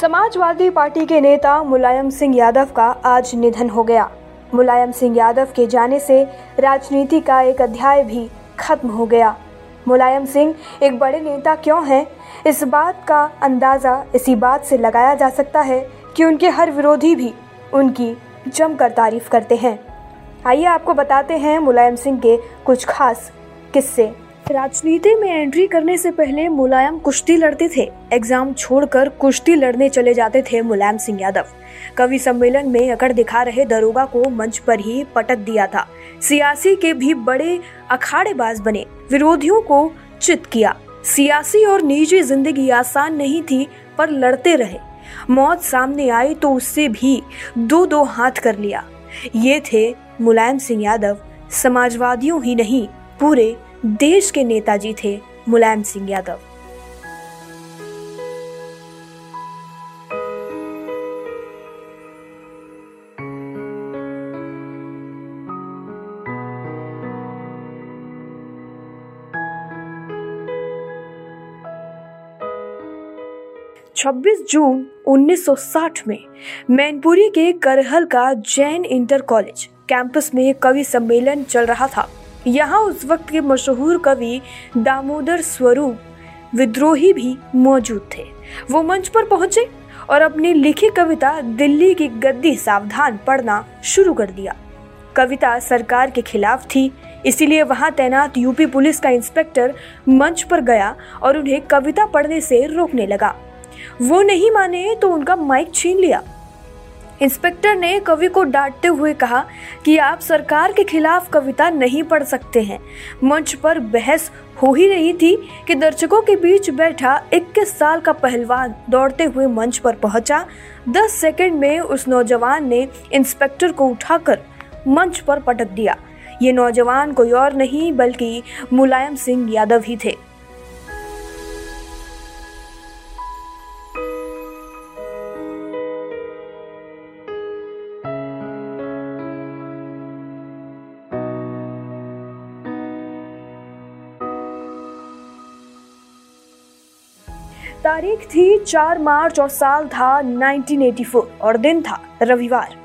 Samajwadi party के नेता मुलायम सिंह यादव का आज निधन हो गया। मुलायम सिंह यादव के जाने से राजनीति का एक अध्याय भी खत्म हो गया। मुलायम सिंह एक बड़े नेता क्यों हैं? इस बात का अंदाज़ा इसी बात से लगाया जा सकता है कि उनके हर विरोधी भी उनकी जमकर तारीफ़ करते हैं। आइए आपको बताते हैं मुलायम सिंह के कुछ खास किस्से। राजनीति में एंट्री करने से पहले मुलायम कुश्ती लड़ते थे। एग्ज़ाम छोड़कर कुश्ती लड़ने चले जाते थे मुलायम सिंह यादव। कवि सम्मेलन में अकड़ दिखा रहे दरोगा को मंच पर ही पटक दिया था। सियासी के भी बड़े अखाड़ेबाज बने। विरोधियों को चित किया। सियासी और निजी ज़िंदगी आसान नहीं थी, पर लड़ते रहे। मौत सामने आई तो उससे भी दो दो हाथ कर लिया। ये थे मुलायम सिंह यादव। समाजवादियों ही नहीं, पूरे देश के नेताजी थे मुलायम सिंह यादव। छब्बीस जून 1960 में मैनपुरी के करहल का जैन इंटर कॉलेज कैंपस में कवि सम्मेलन चल रहा था। यहाँ उस वक्त के मशहूर कवि दामोदर स्वरूप विद्रोही भी मौजूद थे। वो मंच पर पहुँचे और अपनी लिखी कविता दिल्ली की गद्दी सावधान पढ़ना शुरू कर दिया। कविता सरकार के खिलाफ थी, इसीलिए वहाँ तैनात यूपी पुलिस का इंस्पेक्टर मंच पर गया और उन्हें कविता पढ़ने से रोकने लगा। वो नहीं माने तो उनका माइक छीन लिया। इंस्पेक्टर ने कवि को डांटते हुए कहा कि आप सरकार के खिलाफ कविता नहीं पढ़ सकते हैं। मंच पर बहस हो ही रही थी कि दर्शकों के बीच बैठा 21 साल का पहलवान दौड़ते हुए मंच पर पहुँचा। 10 सेकंड में उस नौजवान ने इंस्पेक्टर को उठाकर मंच पर पटक दिया। ये नौजवान कोई और नहीं, बल्कि मुलायम सिंह यादव ही थे। तारीख थी 4 मार्च और साल था 1984 और दिन था रविवार।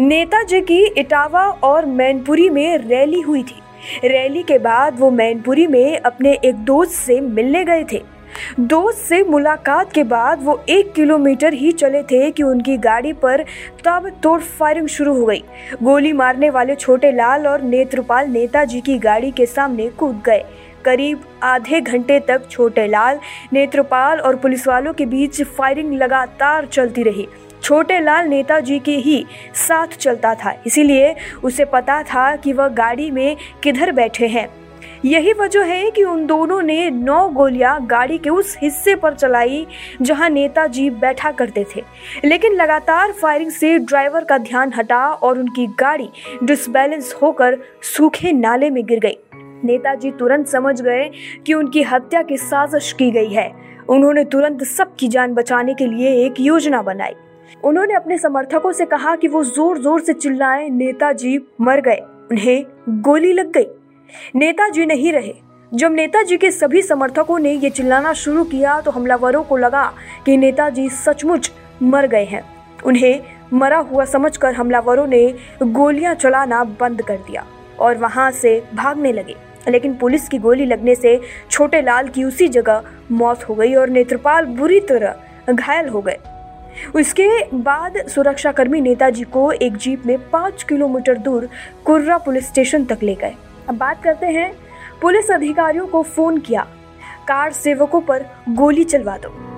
नेताजी की इटावा और मैनपुरी में रैली हुई थी। रैली के बाद वो मैनपुरी में अपने एक दोस्त से मिलने गए थे। दोस्त से मुलाकात के बाद वो एक किलोमीटर ही चले थे कि उनकी गाड़ी पर तब तोड़ फायरिंग शुरू हो गई। गोली मारने वाले छोटे लाल और नेत्रपाल नेताजी की गाड़ी के सामने कूद गए। करीब आधे घंटे तक छोटे लाल, नेत्रपाल और पुलिस वालों के बीच फायरिंग लगातार चलती रही। छोटे लाल नेताजी के ही साथ चलता था, इसीलिए उसे पता था कि वह गाड़ी में किधर बैठे हैं। यही वजह है कि उन दोनों ने नौ गोलियाँ गाड़ी के उस हिस्से पर चलाई जहाँ नेताजी बैठा करते थे। लेकिन लगातार फायरिंग से ड्राइवर का ध्यान हटा और उनकी गाड़ी डिसबैलेंस होकर सूखे नाले में गिर गई। नेताजी तुरंत समझ गए कि उनकी हत्या की साजिश की गई है। उन्होंने तुरंत सबकी जान बचाने के लिए एक योजना बनाई। उन्होंने अपने समर्थकों से कहा कि वो ज़ोर ज़ोर से चिल्लाएँ, नेताजी मर गए। उन्हें गोली लग गई। नेताजी नहीं रहे। जब नेताजी के सभी समर्थकों ने ये चिल्लाना शुरू किया तो हमलावरों को लगा कि नेताजी सचमुच मर गए हैं। उन्हें मरा हुआ समझकर हमलावरों ने गोलियाँ चलाना बंद कर दिया। और वहाँ से भागने लगे। लेकिन पुलिस की गोली लगने से छोटे लाल की उसी जगह मौत हो गई और नेत्रपाल बुरी तरह घायल हो गए। उसके बाद सुरक्षाकर्मी नेताजी को एक जीप में पाँच किलोमीटर दूर कुर्रा पुलिस स्टेशन तक ले गए। अब बात करते हैं, पुलिस अधिकारियों को फ़ोन किया। कार सेवकों पर गोली चलवा दो।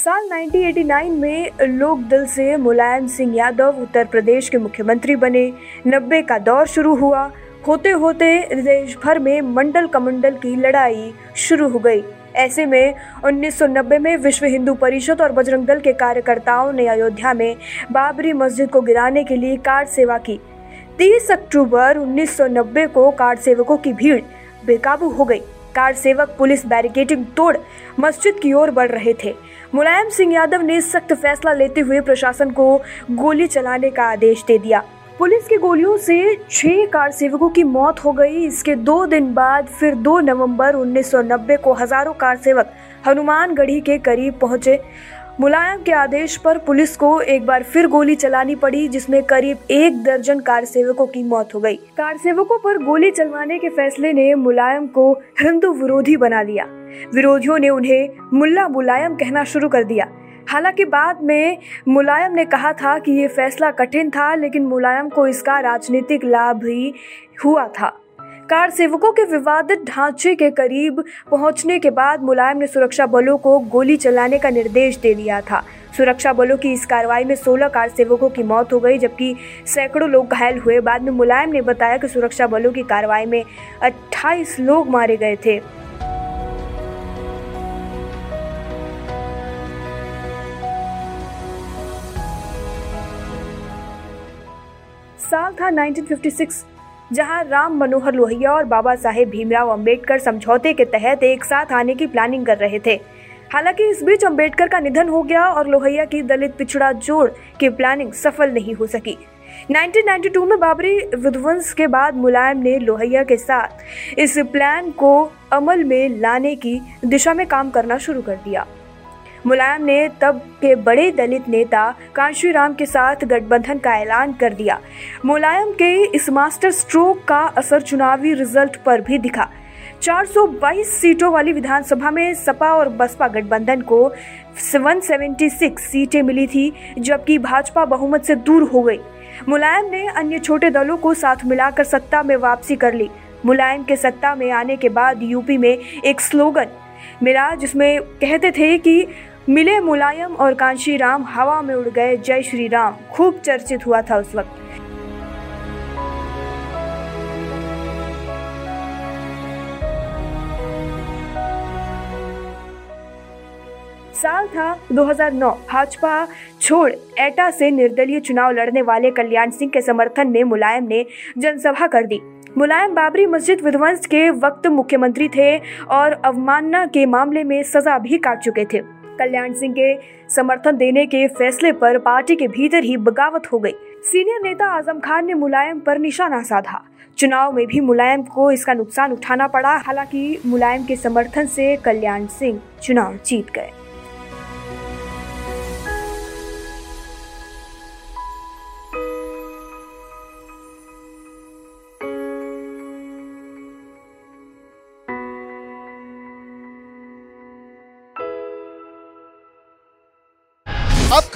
साल 1989 में लोक दल से मुलायम सिंह यादव उत्तर प्रदेश के मुख्यमंत्री बने। नब्बे का दौर शुरू हुआ। होते होते देश भर में मंडल कमंडल की लड़ाई शुरू हो गई। ऐसे में 1990 में विश्व हिंदू परिषद और बजरंग दल के कार्यकर्ताओं ने अयोध्या में बाबरी मस्जिद को गिराने के लिए कार सेवा की। 30 अक्टूबर 1990 को कार सेवकों की भीड़ बेकाबू हो गई। कार सेवक पुलिस बैरिकेडिंग तोड़ मस्जिद की ओर बढ़ रहे थे। मुलायम सिंह यादव ने सख्त फैसला लेते हुए प्रशासन को गोली चलाने का आदेश दे दिया। पुलिस की गोलियों से छह कार सेवकों की मौत हो गई। इसके दो दिन बाद फिर 2 नवंबर 1990 को हज़ारों कार सेवक हनुमानगढ़ी के करीब पहुँचे। मुलायम के आदेश पर पुलिस को एक बार फिर गोली चलानी पड़ी, जिसमें करीब एक दर्जन कार सेवकों की मौत हो गई। कार सेवकों पर गोली चलवाने के फैसले ने मुलायम को हिंदू विरोधी बना दिया विरोधियों ने उन्हें मुल्ला मुलायम कहना शुरू कर दिया। हालाँकि बाद में मुलायम ने कहा था कि ये फैसला कठिन था, लेकिन मुलायम को इसका राजनीतिक लाभ भी हुआ था। कार सेवकों के विवादित ढांचे के करीब पहुँचने के बाद मुलायम ने सुरक्षा बलों को गोली चलाने का निर्देश दे दिया था। सुरक्षा बलों की इस कार्रवाई में 16 कार सेवकों की मौत हो गई, जबकि सैकड़ों लोग घायल हुए। बाद में मुलायम ने बताया कि सुरक्षा बलों की कार्रवाई में 28 लोग मारे गए थे। साल था 1956 जहाँ राम मनोहर लोहिया और बाबा साहेब भीमराव अंबेडकर समझौते के तहत एक साथ आने की प्लानिंग कर रहे थे। हालाँकि इस बीच अंबेडकर का निधन हो गया और लोहिया की दलित पिछड़ा जोड़ की प्लानिंग सफल नहीं हो सकी। 1992 में बाबरी विध्वंस के बाद मुलायम ने लोहिया के साथ इस प्लान को अमल में लाने की दिशा में काम करना शुरू कर दिया। मुलायम ने तब के बड़े दलित नेता कांशी राम के साथ गठबंधन का ऐलान कर दिया। मुलायम के इस मास्टर स्ट्रोक का असर चुनावी रिज़ल्ट पर भी दिखा। 422 सीटों वाली विधानसभा में सपा और बसपा गठबंधन को 176 सीटें मिली थी, जबकि भाजपा बहुमत से दूर हो गई। मुलायम ने अन्य छोटे दलों को साथ मिलाकर सत्ता में वापसी कर ली। मुलायम के सत्ता में आने के बाद यूपी में एक स्लोगन मिला, जिसमें कहते थे कि मिले मुलायम और कांशी राम हवा में उड़ गए जय श्री राम। खूब चर्चित हुआ था उस वक्त। साल था 2009 भाजपा छोड़ एटा से निर्दलीय चुनाव लड़ने वाले कल्याण सिंह के समर्थन में मुलायम ने जनसभा कर दी। मुलायम बाबरी मस्जिद विध्वंस के वक्त मुख्यमंत्री थे और अवमानना के मामले में सजा भी काट चुके थे। कल्याण सिंह के समर्थन देने के फैसले पर पार्टी के भीतर ही बगावत हो गई। सीनियर नेता आज़म खान ने मुलायम पर निशाना साधा। चुनाव में भी मुलायम को इसका नुकसान उठाना पड़ा, हालाँकि मुलायम के समर्थन से कल्याण सिंह चुनाव जीत गए।